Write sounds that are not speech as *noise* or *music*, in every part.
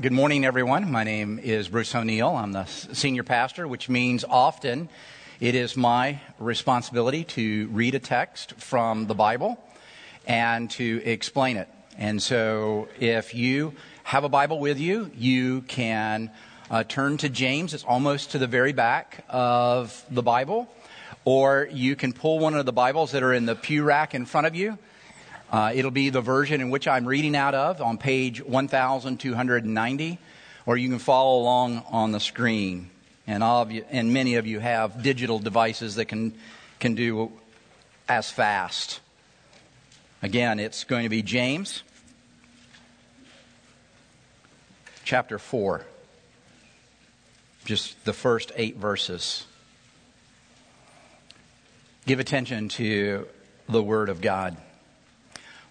Good morning, everyone. My name is Bruce O'Neill. I'm the senior pastor, which means often it is my responsibility to read a text from the Bible and to explain it. And so if you have a Bible with you, you can uh, turn to James. It's almost to the very back of the Bible. Or you can pull one of the Bibles that are in the pew rack in front of you uh, it'll be the version in which I'm reading out of on page 1290, or you can follow along on the screen. And, all you, and many of you have digital devices that can, can do as fast. Again, it's going to be James chapter 4, just the first eight verses. Give attention to the Word of God.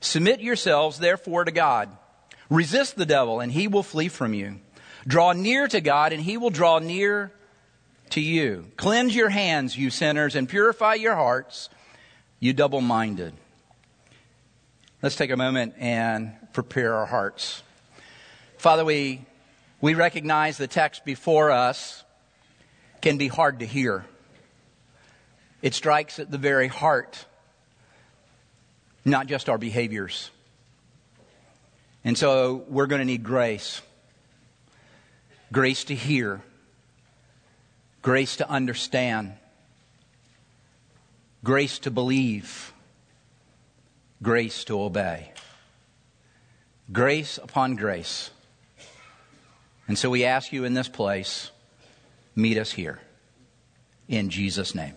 Submit yourselves, therefore, to God. Resist the devil, and he will flee from you. Draw near to God, and he will draw near to you. Cleanse your hands, you sinners, and purify your hearts, you double minded. Let's take a moment and prepare our hearts. Father, we, we recognize the text before us can be hard to hear. It strikes at the very heart not just our behaviors. And so we're going to need grace grace to hear, grace to understand, grace to believe, grace to obey. Grace upon grace. And so we ask you in this place, meet us here. In Jesus' name.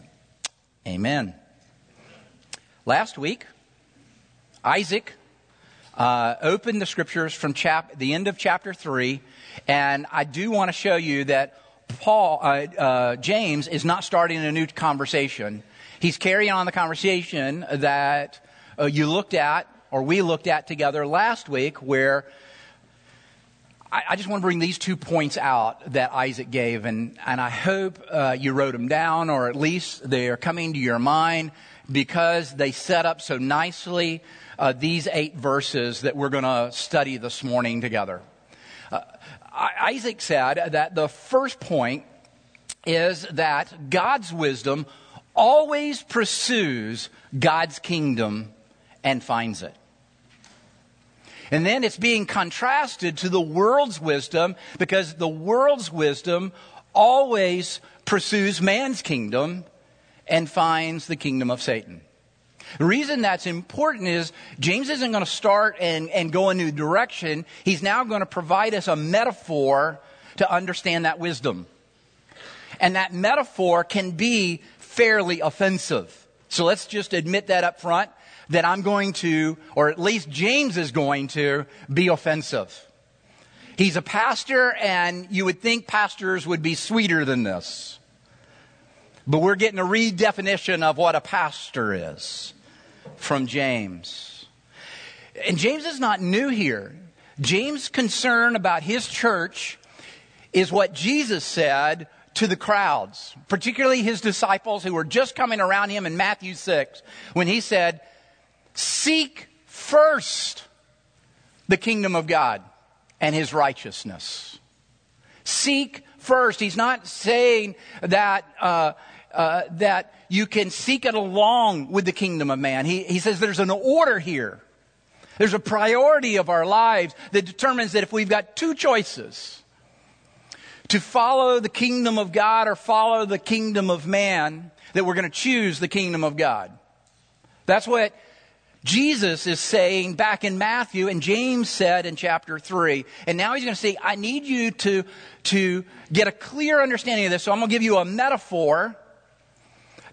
Amen. Last week, Isaac uh, the scriptures from chap- the end of chapter 3, and I do want to show you that Paul, uh, uh, James is not starting a new conversation. He's carrying on the conversation that uh, you looked at, or we looked at together last week, where I, I, just want to bring these two points out that Isaac gave, and, and I hope uh, you wrote them down, or at least they are coming to your mind because they set up so nicely uh, these eight verses that we're going to study this morning together. Uh, Isaac said that the first point is that God's wisdom always pursues God's kingdom and finds it. And then it's being contrasted to the world's wisdom because the world's wisdom always pursues man's kingdom and finds the kingdom of Satan. The reason that's important is James isn't going to start and, and go a new direction. He's now going to provide us a metaphor to understand that wisdom. And that metaphor can be fairly offensive. So let's just admit that up front that I'm going to, or at least James is going to, be offensive. He's a pastor, and you would think pastors would be sweeter than this. But we're getting a redefinition of what a pastor is from James. And James is not new here. James' concern about his church is what Jesus said to the crowds, particularly his disciples who were just coming around him in Matthew 6, when he said, Seek first the kingdom of God and his righteousness. Seek first. He's not saying that uh, uh, that you can seek it along with the kingdom of man. He, he says there's an order here. There's a priority of our lives that determines that if we've got two choices to follow the kingdom of God or follow the kingdom of man, that we're going to choose the kingdom of God. That's what Jesus is saying back in Matthew and James said in chapter 3. And now he's going to say, I need you to, to get a clear understanding of this. So I'm going to give you a metaphor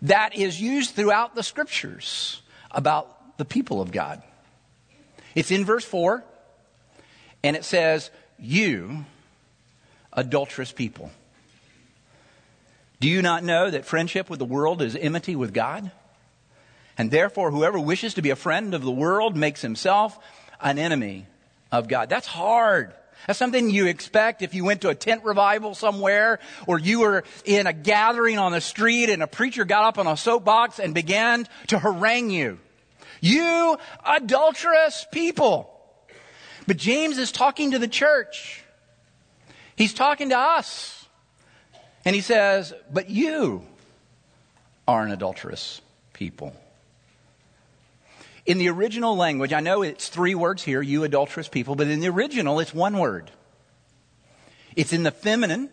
that is used throughout the scriptures about the people of God. It's in verse 4, and it says, You, adulterous people. Do you not know that friendship with the world is enmity with God? And therefore, whoever wishes to be a friend of the world makes himself an enemy of God. That's hard. That's something you expect if you went to a tent revival somewhere or you were in a gathering on the street and a preacher got up on a soapbox and began to harangue you. You adulterous people. But James is talking to the church. He's talking to us. And he says, But you are an adulterous people. In the original language, I know it's three words here, you adulterous people, but in the original, it's one word. It's in the feminine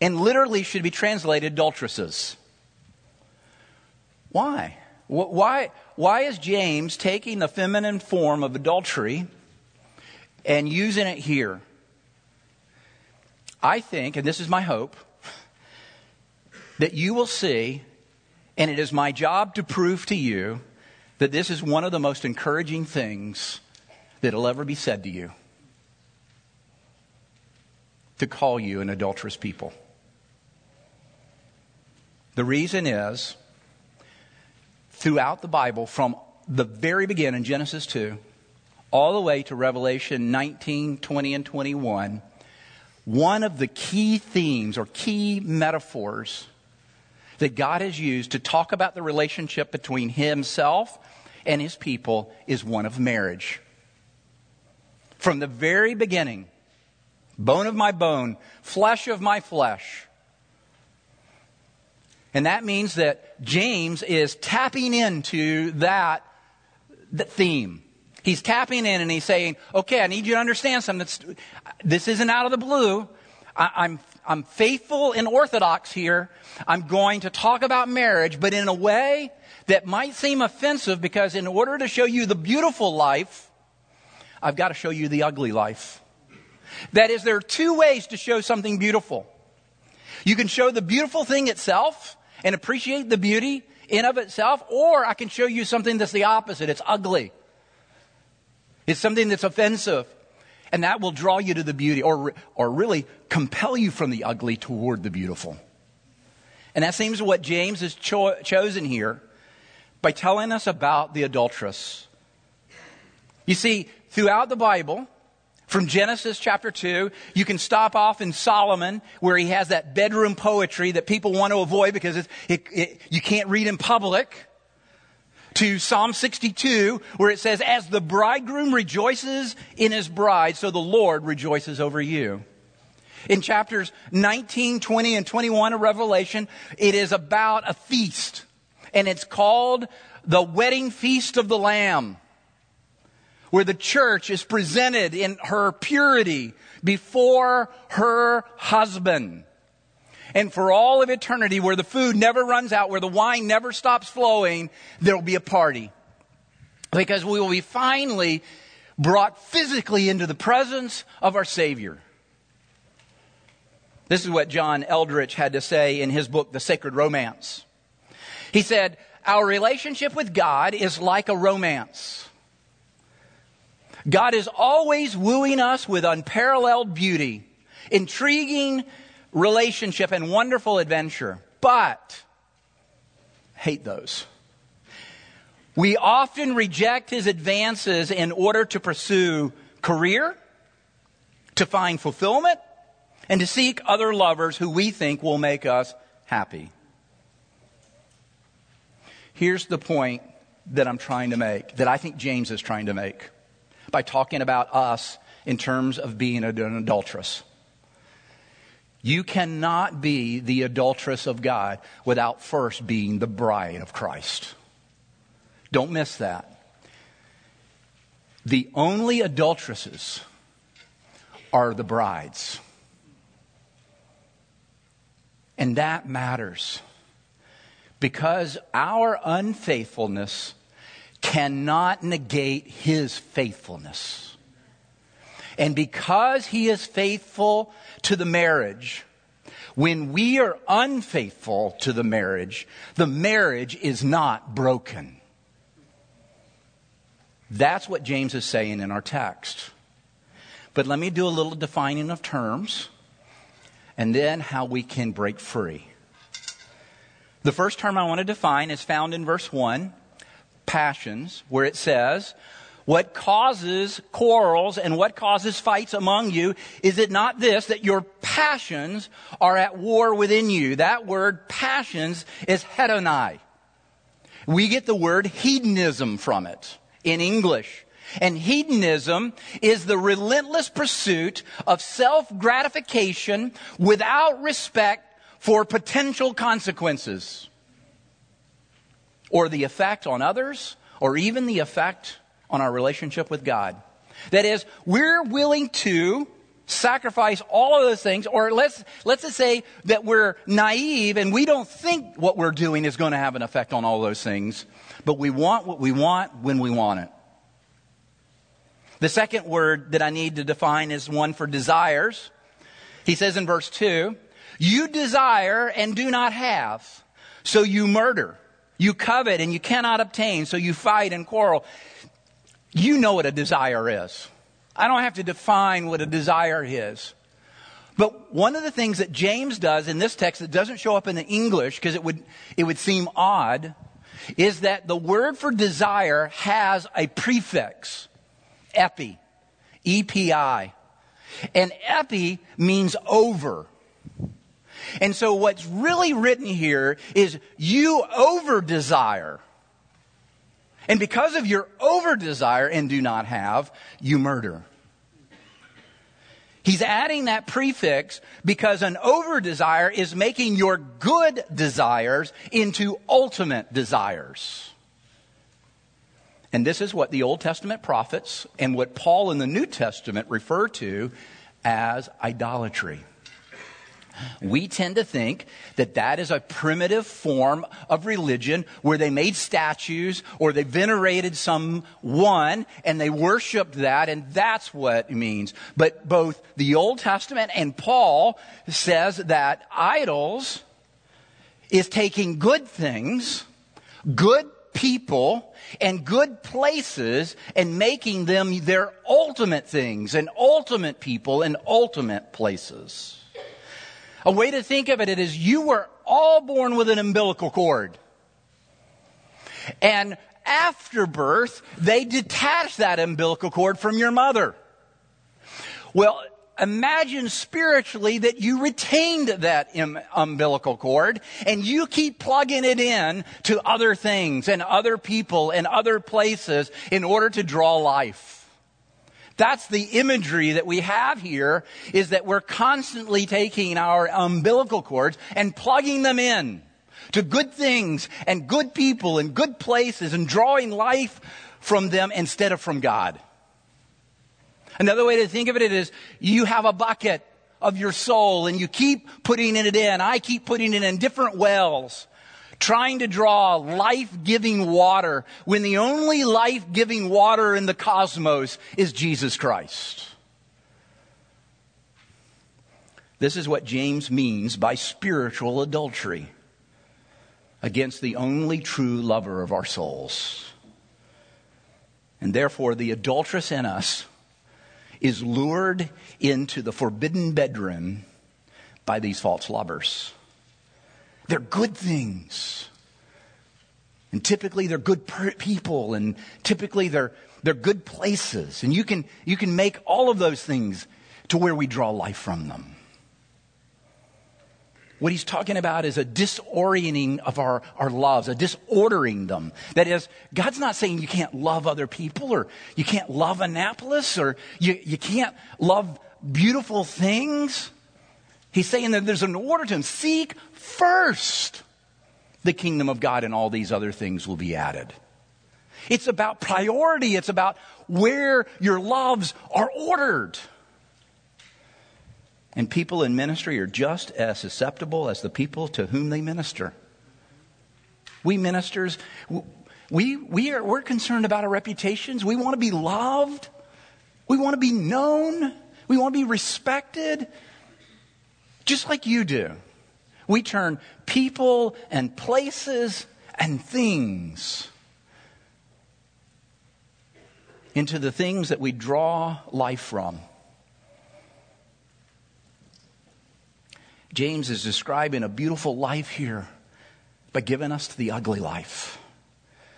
and literally should be translated adulteresses. Why? Why, why is James taking the feminine form of adultery and using it here? I think, and this is my hope, that you will see, and it is my job to prove to you that this is one of the most encouraging things that'll ever be said to you to call you an adulterous people. The reason is throughout the Bible, from the very beginning, Genesis 2, all the way to Revelation 19, 20, and 21, one of the key themes or key metaphors that God has used to talk about the relationship between Himself and his people is one of marriage. From the very beginning, bone of my bone, flesh of my flesh. And that means that James is tapping into that, that theme. He's tapping in and he's saying, okay, I need you to understand something. this isn't out of the blue. I, I'm, I'm faithful and orthodox here. I'm going to talk about marriage, but in a way that might seem offensive because in order to show you the beautiful life, I've got to show you the ugly life. That is, there are two ways to show something beautiful. You can show the beautiful thing itself and appreciate the beauty in of itself, or I can show you something that's the opposite. It's ugly. It's something that's offensive. And that will draw you to the beauty, or, or really compel you from the ugly toward the beautiful. And that seems what James has cho- chosen here by telling us about the adulteress. You see, throughout the Bible, from Genesis chapter 2, you can stop off in Solomon where he has that bedroom poetry that people want to avoid because it, it, you can't read in public. To Psalm 62 where it says, as the bridegroom rejoices in his bride, so the Lord rejoices over you. In chapters 19, 20, and 21 of Revelation, it is about a feast and it's called the wedding feast of the Lamb, where the church is presented in her purity before her husband. And for all of eternity, where the food never runs out, where the wine never stops flowing, there will be a party. Because we will be finally brought physically into the presence of our Savior. This is what John Eldredge had to say in his book, The Sacred Romance. He said, Our relationship with God is like a romance. God is always wooing us with unparalleled beauty, intriguing relationship, and wonderful adventure. But, hate those. We often reject his advances in order to pursue career, to find fulfillment, and to seek other lovers who we think will make us happy. Here's the point that I'm trying to make, that I think James is trying to make by talking about us in terms of being an adulteress. You cannot be the adulteress of God without first being the bride of Christ. Don't miss that. The only adulteresses are the brides. And that matters because our unfaithfulness cannot negate his faithfulness. And because he is faithful to the marriage, when we are unfaithful to the marriage, the marriage is not broken. That's what James is saying in our text. But let me do a little defining of terms and then how we can break free. The first term I want to define is found in verse 1, passions, where it says, What causes quarrels and what causes fights among you? Is it not this, that your passions are at war within you? That word passions is hedonai. We get the word hedonism from it in English. And hedonism is the relentless pursuit of self gratification without respect for potential consequences or the effect on others or even the effect on our relationship with God. That is, we're willing to sacrifice all of those things, or let's, let's just say that we're naive and we don't think what we're doing is going to have an effect on all those things, but we want what we want when we want it. The second word that I need to define is one for desires. He says in verse 2, you desire and do not have, so you murder. You covet and you cannot obtain, so you fight and quarrel. You know what a desire is. I don't have to define what a desire is. But one of the things that James does in this text that doesn't show up in the English because it would, it would seem odd is that the word for desire has a prefix epi, E-P-I. And epi means over. And so what's really written here is you over desire. And because of your over desire and do not have, you murder. He's adding that prefix because an over desire is making your good desires into ultimate desires. And this is what the Old Testament prophets and what Paul in the New Testament refer to as idolatry. We tend to think that that is a primitive form of religion where they made statues or they venerated some one and they worshiped that and that's what it means. But both the Old Testament and Paul says that idols is taking good things, good people, and good places and making them their ultimate things and ultimate people and ultimate places. A way to think of it is you were all born with an umbilical cord. And after birth, they detach that umbilical cord from your mother. Well, imagine spiritually that you retained that Im- umbilical cord and you keep plugging it in to other things and other people and other places in order to draw life. That's the imagery that we have here is that we're constantly taking our umbilical cords and plugging them in to good things and good people and good places and drawing life from them instead of from God. Another way to think of it is you have a bucket of your soul and you keep putting it in. I keep putting it in different wells, trying to draw life giving water when the only life giving water in the cosmos is Jesus Christ. This is what James means by spiritual adultery against the only true lover of our souls. And therefore, the adulteress in us is lured into the forbidden bedroom by these false lovers. They're good things. And typically they're good people and typically they're, they're good places. And you can, you can make all of those things to where we draw life from them. What he's talking about is a disorienting of our, our loves, a disordering them. That is, God's not saying you can't love other people or you can't love Annapolis or you, you can't love beautiful things. He's saying that there's an order to him. Seek first the kingdom of God and all these other things will be added. It's about priority. It's about where your loves are ordered. And people in ministry are just as susceptible as the people to whom they minister. We ministers, we, we are, we're concerned about our reputations. We want to be loved. We want to be known. We want to be respected. Just like you do. We turn people and places and things into the things that we draw life from. James is describing a beautiful life here but giving us the ugly life.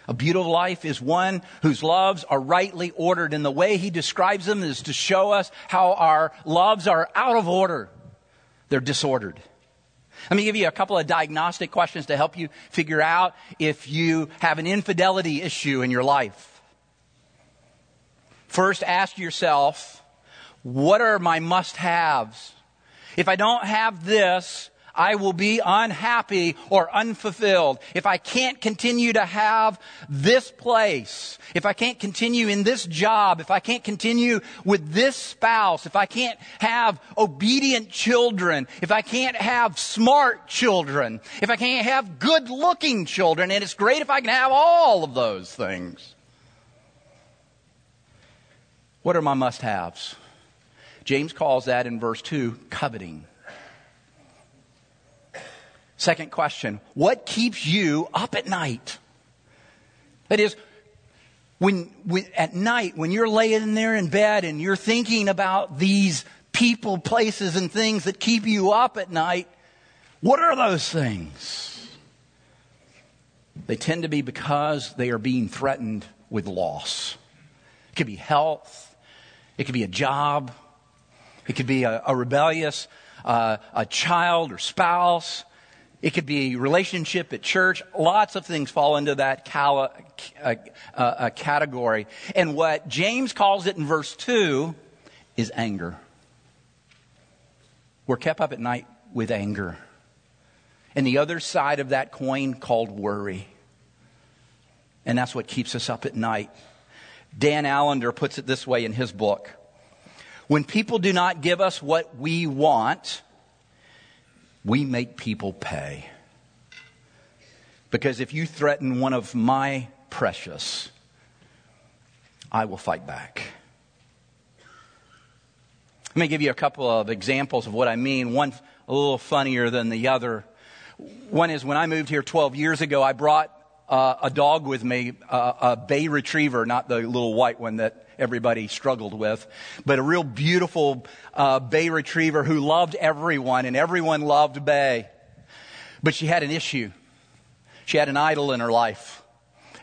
A beautiful life is one whose loves are rightly ordered, and the way he describes them is to show us how our loves are out of order. They're disordered. Let me give you a couple of diagnostic questions to help you figure out if you have an infidelity issue in your life. First, ask yourself, what are my must haves? If I don't have this, I will be unhappy or unfulfilled. If I can't continue to have this place, if I can't continue in this job, if I can't continue with this spouse, if I can't have obedient children, if I can't have smart children, if I can't have good looking children, and it's great if I can have all of those things. What are my must haves? James calls that in verse 2 coveting. Second question What keeps you up at night? That is, when, when, at night, when you're laying there in bed and you're thinking about these people, places, and things that keep you up at night, what are those things? They tend to be because they are being threatened with loss. It could be health, it could be a job, it could be a, a rebellious uh, a child or spouse. It could be a relationship at church. Lots of things fall into that uh, uh, uh, category. And what James calls it in verse 2 is anger. We're kept up at night with anger. And the other side of that coin called worry. And that's what keeps us up at night. Dan Allender puts it this way in his book when people do not give us what we want, we make people pay. Because if you threaten one of my precious, I will fight back. Let me give you a couple of examples of what I mean. One a little funnier than the other. One is when I moved here 12 years ago, I brought uh, a dog with me, uh, a bay retriever, not the little white one that everybody struggled with, but a real beautiful uh, bay retriever who loved everyone, and everyone loved Bay. But she had an issue. She had an idol in her life,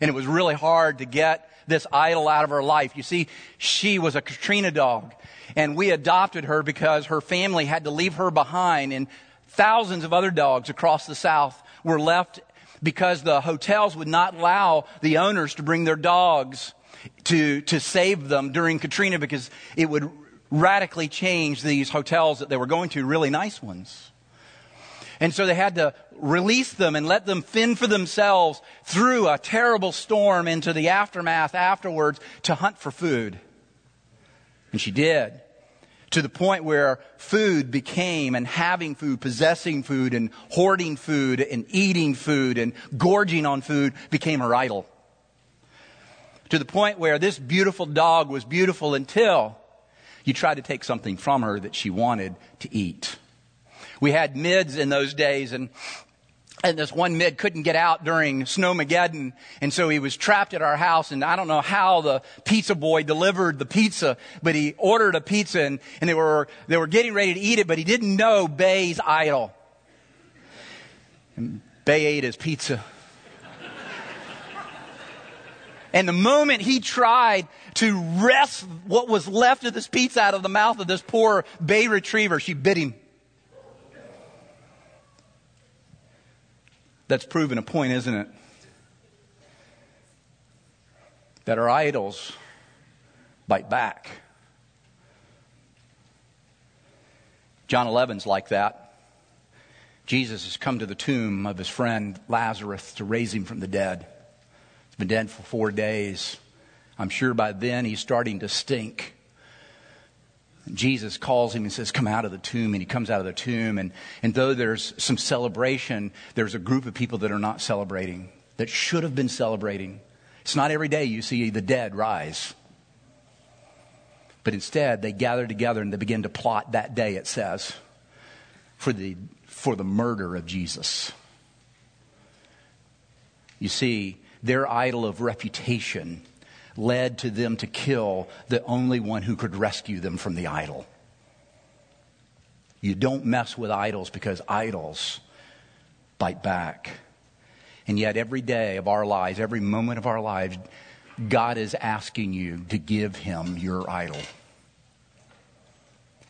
and it was really hard to get this idol out of her life. You see, she was a Katrina dog, and we adopted her because her family had to leave her behind, and thousands of other dogs across the South were left because the hotels would not allow the owners to bring their dogs to, to save them during Katrina because it would radically change these hotels that they were going to, really nice ones. And so they had to release them and let them fend for themselves through a terrible storm into the aftermath afterwards to hunt for food. And she did. To the point where food became and having food, possessing food and hoarding food and eating food and gorging on food became her idol to the point where this beautiful dog was beautiful until you tried to take something from her that she wanted to eat. We had mids in those days and and this one mid couldn't get out during Snowmageddon, and so he was trapped at our house, and I don't know how the pizza boy delivered the pizza, but he ordered a pizza, and, and they were, they were getting ready to eat it, but he didn't know Bay's idol. And Bay ate his pizza. And the moment he tried to wrest what was left of this pizza out of the mouth of this poor bay retriever, she bit him. That's proven a point, isn't it? That our idols bite back. John 11's like that. Jesus has come to the tomb of his friend Lazarus to raise him from the dead. He's been dead for four days. I'm sure by then he's starting to stink. Jesus calls him and says, Come out of the tomb. And he comes out of the tomb. And, and though there's some celebration, there's a group of people that are not celebrating, that should have been celebrating. It's not every day you see the dead rise. But instead, they gather together and they begin to plot that day, it says, for the, for the murder of Jesus. You see, their idol of reputation led to them to kill the only one who could rescue them from the idol. You don't mess with idols because idols bite back. And yet, every day of our lives, every moment of our lives, God is asking you to give Him your idol.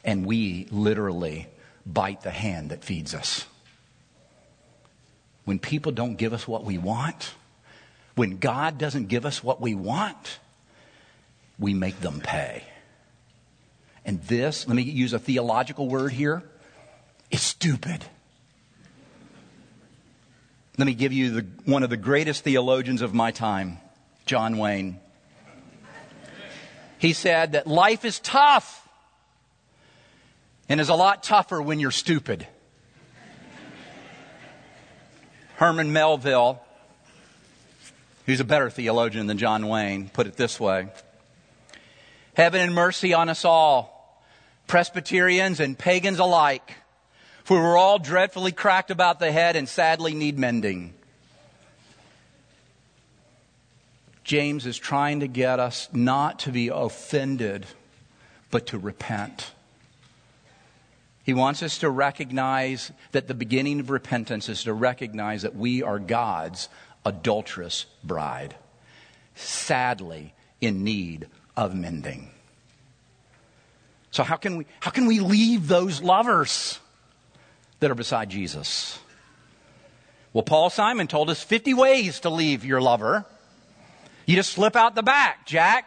And we literally bite the hand that feeds us. When people don't give us what we want, when God doesn't give us what we want, we make them pay. And this, let me use a theological word here, is stupid. Let me give you the, one of the greatest theologians of my time, John Wayne. He said that life is tough and is a lot tougher when you're stupid. Herman Melville who's a better theologian than John Wayne, put it this way Heaven and mercy on us all, Presbyterians and pagans alike, for we're all dreadfully cracked about the head and sadly need mending. James is trying to get us not to be offended, but to repent. He wants us to recognize that the beginning of repentance is to recognize that we are God's adulterous bride, sadly in need of mending. So, how can we, how can we leave those lovers that are beside Jesus? Well, Paul Simon told us 50 ways to leave your lover. You just slip out the back, Jack.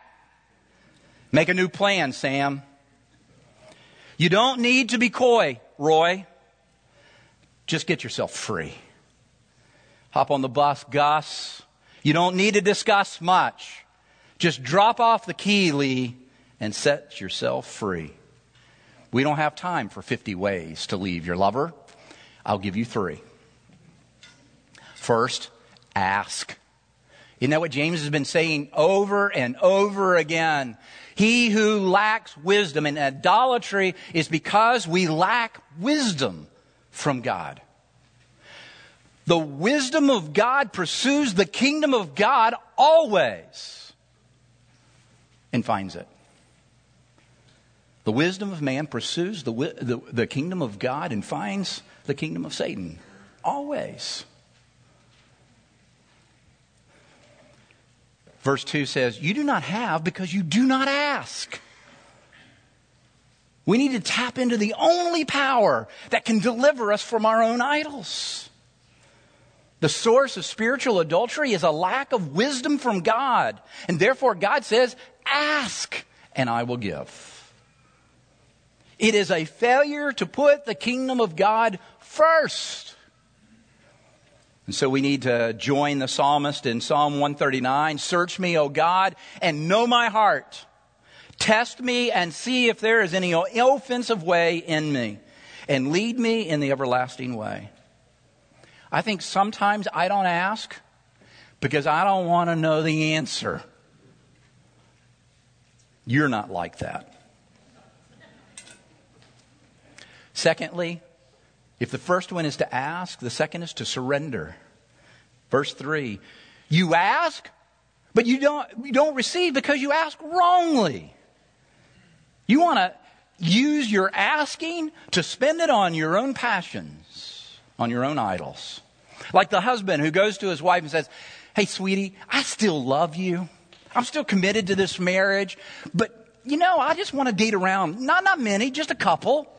Make a new plan, Sam. You don't need to be coy, Roy. Just get yourself free. Hop on the bus, Gus. You don't need to discuss much. Just drop off the key, Lee, and set yourself free. We don't have time for 50 ways to leave your lover. I'll give you three. First, ask. Isn't that what James has been saying over and over again? He who lacks wisdom and idolatry is because we lack wisdom from God. The wisdom of God pursues the kingdom of God always and finds it. The wisdom of man pursues the, the, the, kingdom of God and finds the kingdom of Satan. Always. Verse 2 says, You do not have because you do not ask. We need to tap into the only power that can deliver us from our own idols. The source of spiritual adultery is a lack of wisdom from God. And therefore, God says, Ask, and I will give. It is a failure to put the kingdom of God first. And so we need to join the psalmist in Psalm 139 Search me, O God, and know my heart. Test me and see if there is any offensive way in me, and lead me in the everlasting way. I think sometimes I don't ask because I don't want to know the answer. You're not like that. Secondly, if the first one is to ask, the second is to surrender. Verse 3 You ask, but you don't, you don't receive because you ask wrongly. You want to use your asking to spend it on your own passions on your own idols. Like the husband who goes to his wife and says, Hey, sweetie, I still love you. I'm still committed to this marriage, but you know, I just want to date around. Not, not many, just a couple.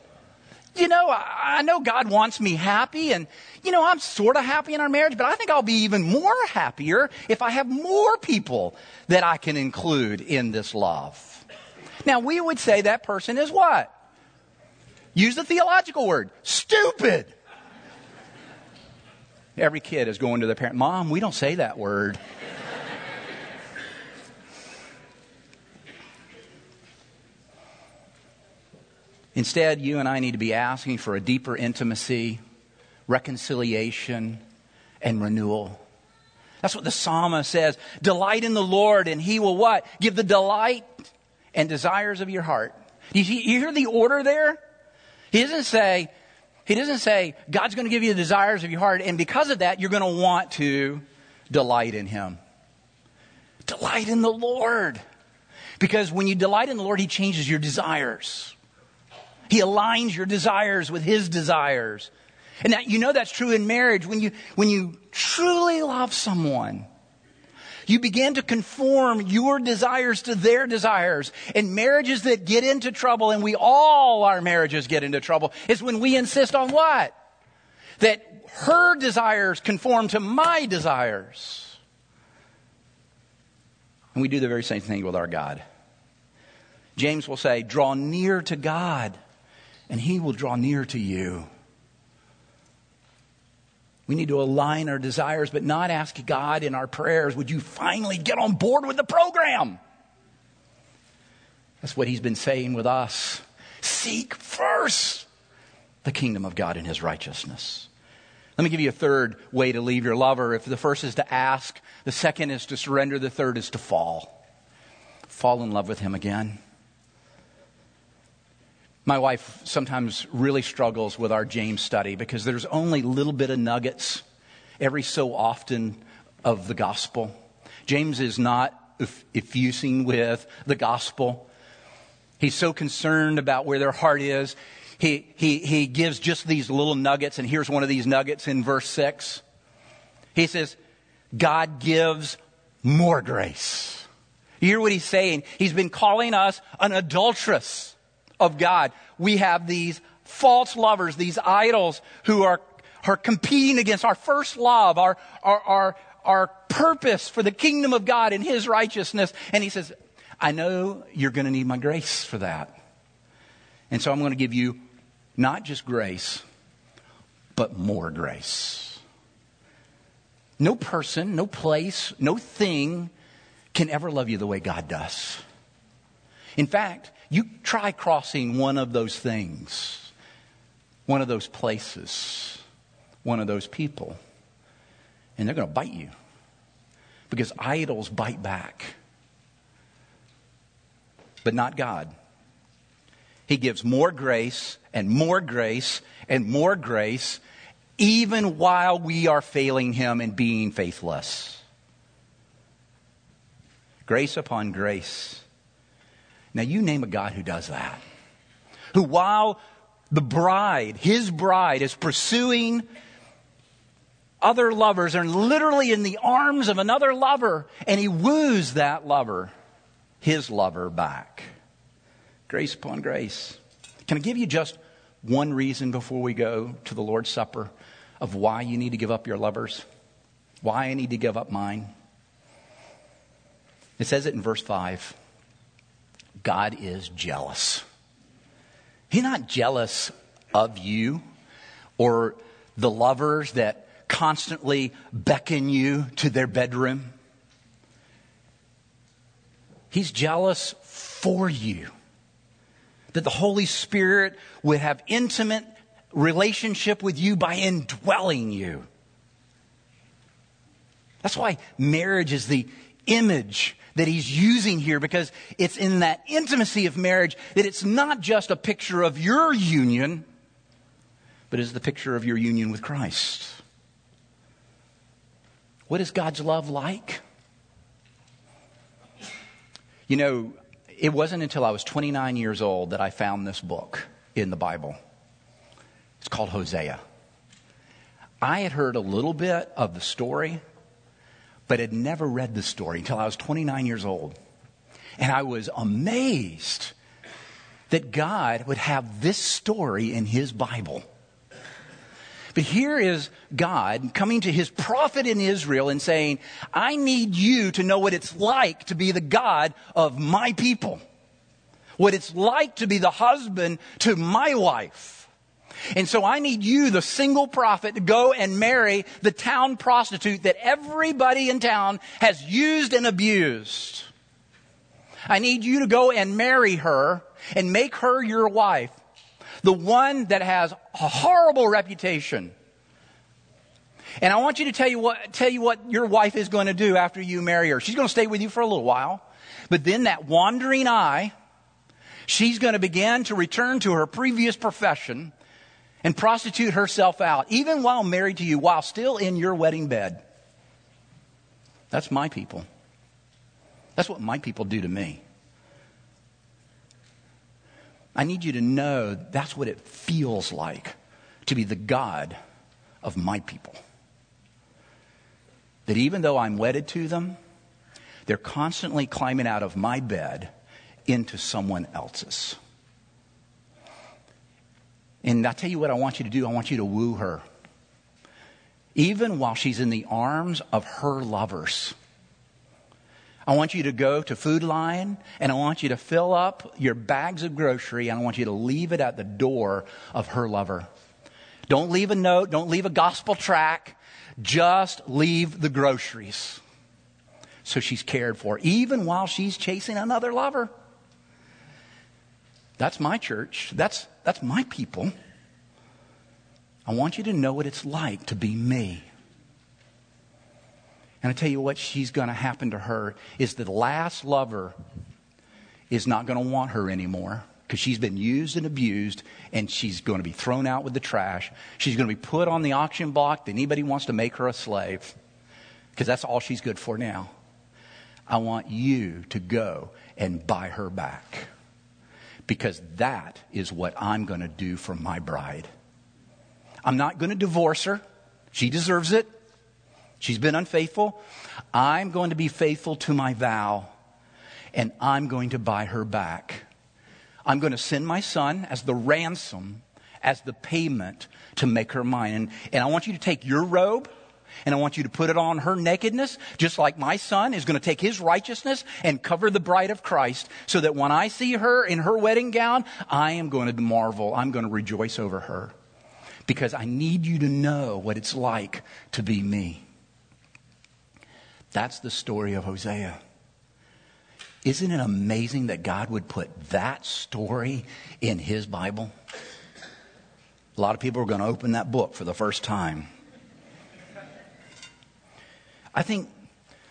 You know, I, I know God wants me happy and, you know, I'm sort of happy in our marriage, but I think I'll be even more happier if I have more people that I can include in this love. Now, we would say that person is what? Use the theological word. Stupid. Every kid is going to their parent, Mom, we don't say that word. Instead, you and I need to be asking for a deeper intimacy, reconciliation, and renewal. That's what the psalmist says. Delight in the Lord, and he will what? Give the delight and desires of your heart. You, see, you hear the order there? He doesn't say, he doesn't say, God's going to give you the desires of your heart, and because of that, you're going to want to delight in him. Delight in the Lord. Because when you delight in the Lord, he changes your desires. He aligns your desires with his desires. And that, you know that's true in marriage. When you, when you truly love someone, you begin to conform your desires to their desires. And marriages that get into trouble, and we all our marriages get into trouble, is when we insist on what? That her desires conform to my desires. And we do the very same thing with our God. James will say, Draw near to God, and he will draw near to you. We need to align our desires, but not ask God in our prayers, would you finally get on board with the program? That's what he's been saying with us. Seek first the kingdom of God and his righteousness. Let me give you a third way to leave your lover. If the first is to ask, the second is to surrender, the third is to fall. Fall in love with him again. My wife sometimes really struggles with our James study because there's only little bit of nuggets every so often of the gospel. James is not effusing with the gospel. He's so concerned about where their heart is. He, he, he gives just these little nuggets, and here's one of these nuggets in verse 6. He says, God gives more grace. You hear what he's saying? He's been calling us an adulteress of God. We have these false lovers, these idols who are, are competing against our first love, our, our, our, our purpose for the kingdom of God and His righteousness. And He says, I know you're going to need my grace for that. And so I'm going to give you not just grace, but more grace. No person, no place, no thing can ever love you the way God does. In fact, you try crossing one of those things, one of those places, one of those people, and they're going to bite you because idols bite back. But not God. He gives more grace and more grace and more grace even while we are failing Him and being faithless. Grace upon grace now, you name a God who does that. Who, while the bride, his bride, is pursuing other lovers and literally in the arms of another lover, and he woos that lover, his lover, back. Grace upon grace. Can I give you just one reason before we go to the Lord's Supper of why you need to give up your lovers? Why I need to give up mine? It says it in verse 5. God is jealous. He's not jealous of you or the lovers that constantly beckon you to their bedroom. He's jealous for you. That the Holy Spirit would have intimate relationship with you by indwelling you. That's why marriage is the image that he's using here because it's in that intimacy of marriage that it's not just a picture of your union, but is the picture of your union with Christ. What is God's love like? You know, it wasn't until I was 29 years old that I found this book in the Bible. It's called Hosea. I had heard a little bit of the story, but had never read the story until I was 29 years old. And I was amazed that God would have this story in his Bible. But here is God coming to his prophet in Israel and saying, I need you to know what it's like to be the God of my people. What it's like to be the husband to my wife. And so I need you, the single prophet, to go and marry the town prostitute that everybody in town has used and abused. I need you to go and marry her and make her your wife. the one that has a horrible reputation. And I want you to tell you what, tell you what your wife is going to do after you marry her. She's going to stay with you for a little while, but then that wandering eye, she's going to begin to return to her previous profession and prostitute herself out, even while married to you, while still in your wedding bed. That's my people. That's what my people do to me. I need you to know that's what it feels like to be the God of my people. That even though I'm wedded to them, they're constantly climbing out of my bed into someone else's. And I tell you what I want you to do. I want you to woo her. Even while she's in the arms of her lovers. I want you to go to Food Lion and I want you to fill up your bags of grocery and I want you to leave it at the door of her lover. Don't leave a note. Don't leave a gospel track. Just leave the groceries. So she's cared for, even while she's chasing another lover. That's my church. That's, that's my people. I want you to know what it's like to be me. And I tell you what, she's going to happen to her is the last lover is not going to want her anymore because she's been used and abused and she's going to be thrown out with the trash. She's going to be put on the auction block anybody wants to make her a slave because that's all she's good for now. I want you to go and buy her back because that is what I'm going to do for my bride. I'm not going to divorce her. She deserves it. She's been unfaithful. I'm going to be faithful to my vow, and I'm going to buy her back. I'm going to send my son as the ransom, as the payment to make her mine. And, and I want you to take your robe and I want you to put it on her nakedness, just like my son is going to take his righteousness and cover the bride of Christ, so that when I see her in her wedding gown, I am going to marvel. I'm going to rejoice over her. Because I need you to know what it's like to be me. That's the story of Hosea. Isn't it amazing that God would put that story in his Bible? A lot of people are going to open that book for the first time. I think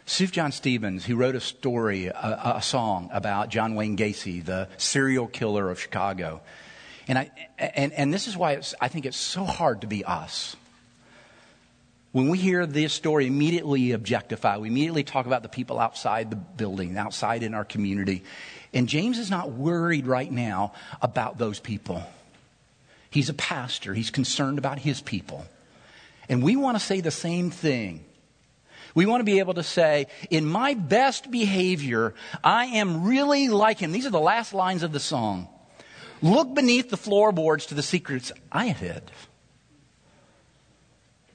Sufjan Stevens, who wrote a story, a, a, song about John Wayne Gacy, the serial killer of Chicago. And, I, and, and this is why I think it's so hard to be us. When we hear this story, immediately objectify. We immediately talk about the people outside the building, outside in our community. And James is not worried right now about those people. He's a pastor. He's concerned about his people. And we want to say the same thing. We want to be able to say, in my best behavior, I am really like him. These are the last lines of the song. Look beneath the floorboards to the secrets I have hid.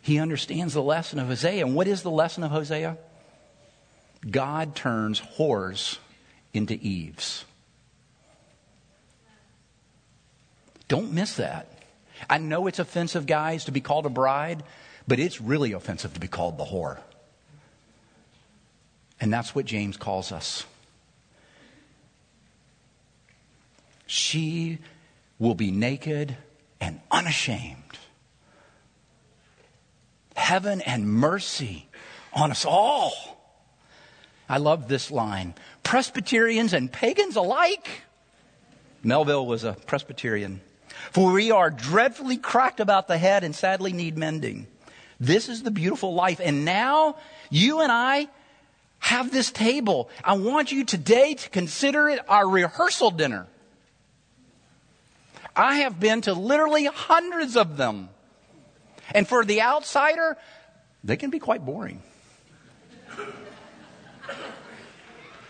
He understands the lesson of Hosea. And what is the lesson of Hosea? God turns whores into Eves. Don't miss that. I know it's offensive, guys, to be called a bride, but it's really offensive to be called the whore. And that's what James calls us. She will be naked and unashamed heaven and mercy on us all. I love this line Presbyterians and pagans alike. Melville was a Presbyterian. For we are dreadfully cracked about the head and sadly need mending. This is the beautiful life. And now you and I have this table. I want you today to consider it our rehearsal dinner. I have been to literally hundreds of them. And for the outsider, they can be quite boring. *laughs*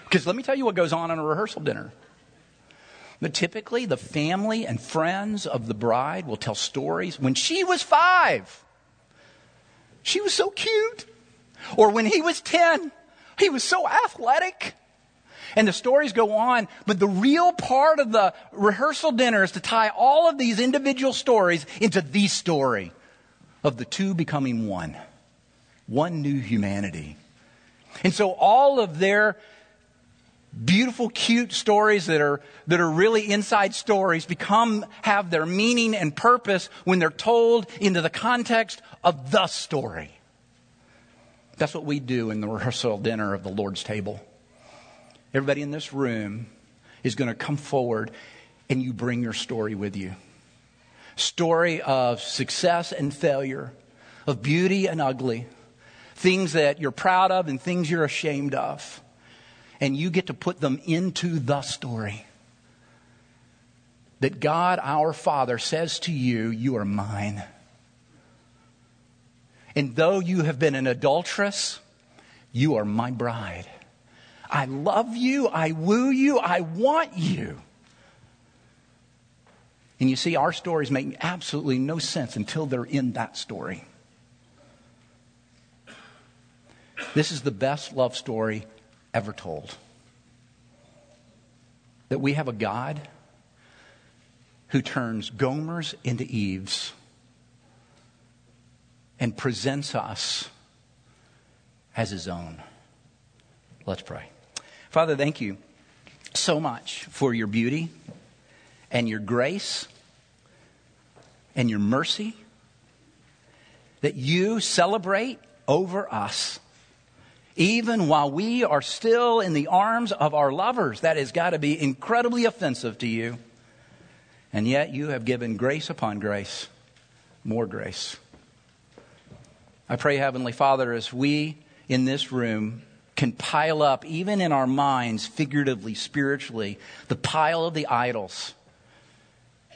Because let me tell you what goes on in a rehearsal dinner. But typically, the family and friends of the bride will tell stories. When she was five, she was so cute. Or when he was 10, he was so athletic. And the stories go on, but the real part of the rehearsal dinner is to tie all of these individual stories into the story of the two becoming one. One new humanity. And so all of their beautiful, cute stories that are, that are really inside stories become, have their meaning and purpose when they're told into the context of the story. That's what we do in the rehearsal dinner of the Lord's table. Everybody in this room is going to come forward and you bring your story with you. Story of success and failure, of beauty and ugly, things that you're proud of and things you're ashamed of. And you get to put them into the story. That God, our Father, says to you, You are mine. And though you have been an adulteress, you are my bride. I love you. I woo you. I want you. And you see, our stories make absolutely no sense until they're in that story. This is the best love story ever told. That we have a God who turns Gomers into Eves and presents us as his own. Let's pray. Father, thank you so much for your beauty and your grace and your mercy that you celebrate over us. Even while we are still in the arms of our lovers, that has got to be incredibly offensive to you. And yet you have given grace upon grace, more grace. I pray, Heavenly Father, as we in this room can pile up, even in our minds, figuratively, spiritually, the pile of the idols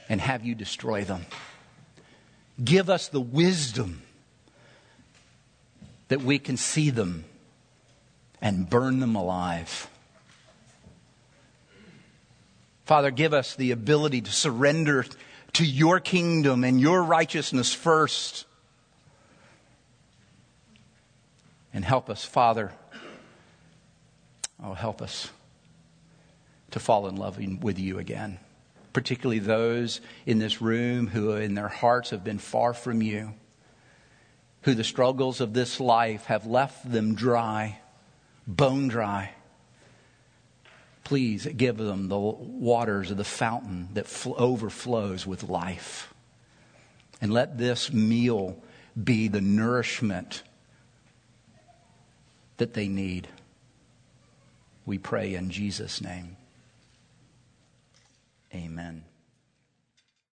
and have you destroy them. Give us the wisdom that we can see them and burn them alive. Father, give us the ability to surrender to your kingdom and your righteousness first. And help us, Father. Oh, help us to fall in love with you again particularly those in this room who in their hearts have been far from you, who the struggles of this life have left them dry, bone dry. Please give them the waters of the fountain that overflows with life. And let this meal be the nourishment that they need. We pray in Jesus' name. Amen.